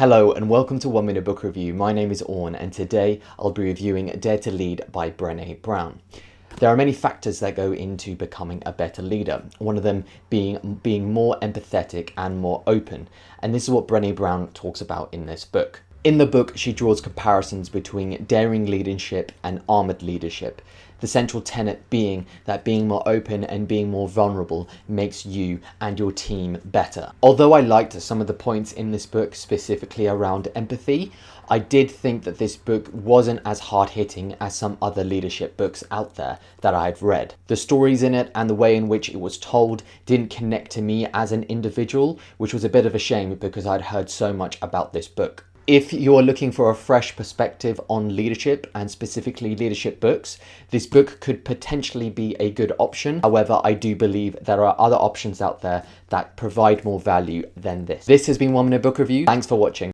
Hello and welcome to One Minute Book Review. My name is Orn and today I'll be reviewing Dare to Lead by Brene Brown. There are many factors that go into becoming a better leader. One of them being being more empathetic and more open. And this is what Brene Brown talks about in this book. In the book, she draws comparisons between daring leadership and armored leadership. The central tenet being that being more open and being more vulnerable makes you and your team better. Although I liked some of the points in this book, specifically around empathy, I did think that this book wasn't as hard hitting as some other leadership books out there that I've read. The stories in it and the way in which it was told didn't connect to me as an individual, which was a bit of a shame because I'd heard so much about this book. If you're looking for a fresh perspective on leadership and specifically leadership books, this book could potentially be a good option. However, I do believe there are other options out there that provide more value than this. This has been One Minute Book Review. Thanks for watching.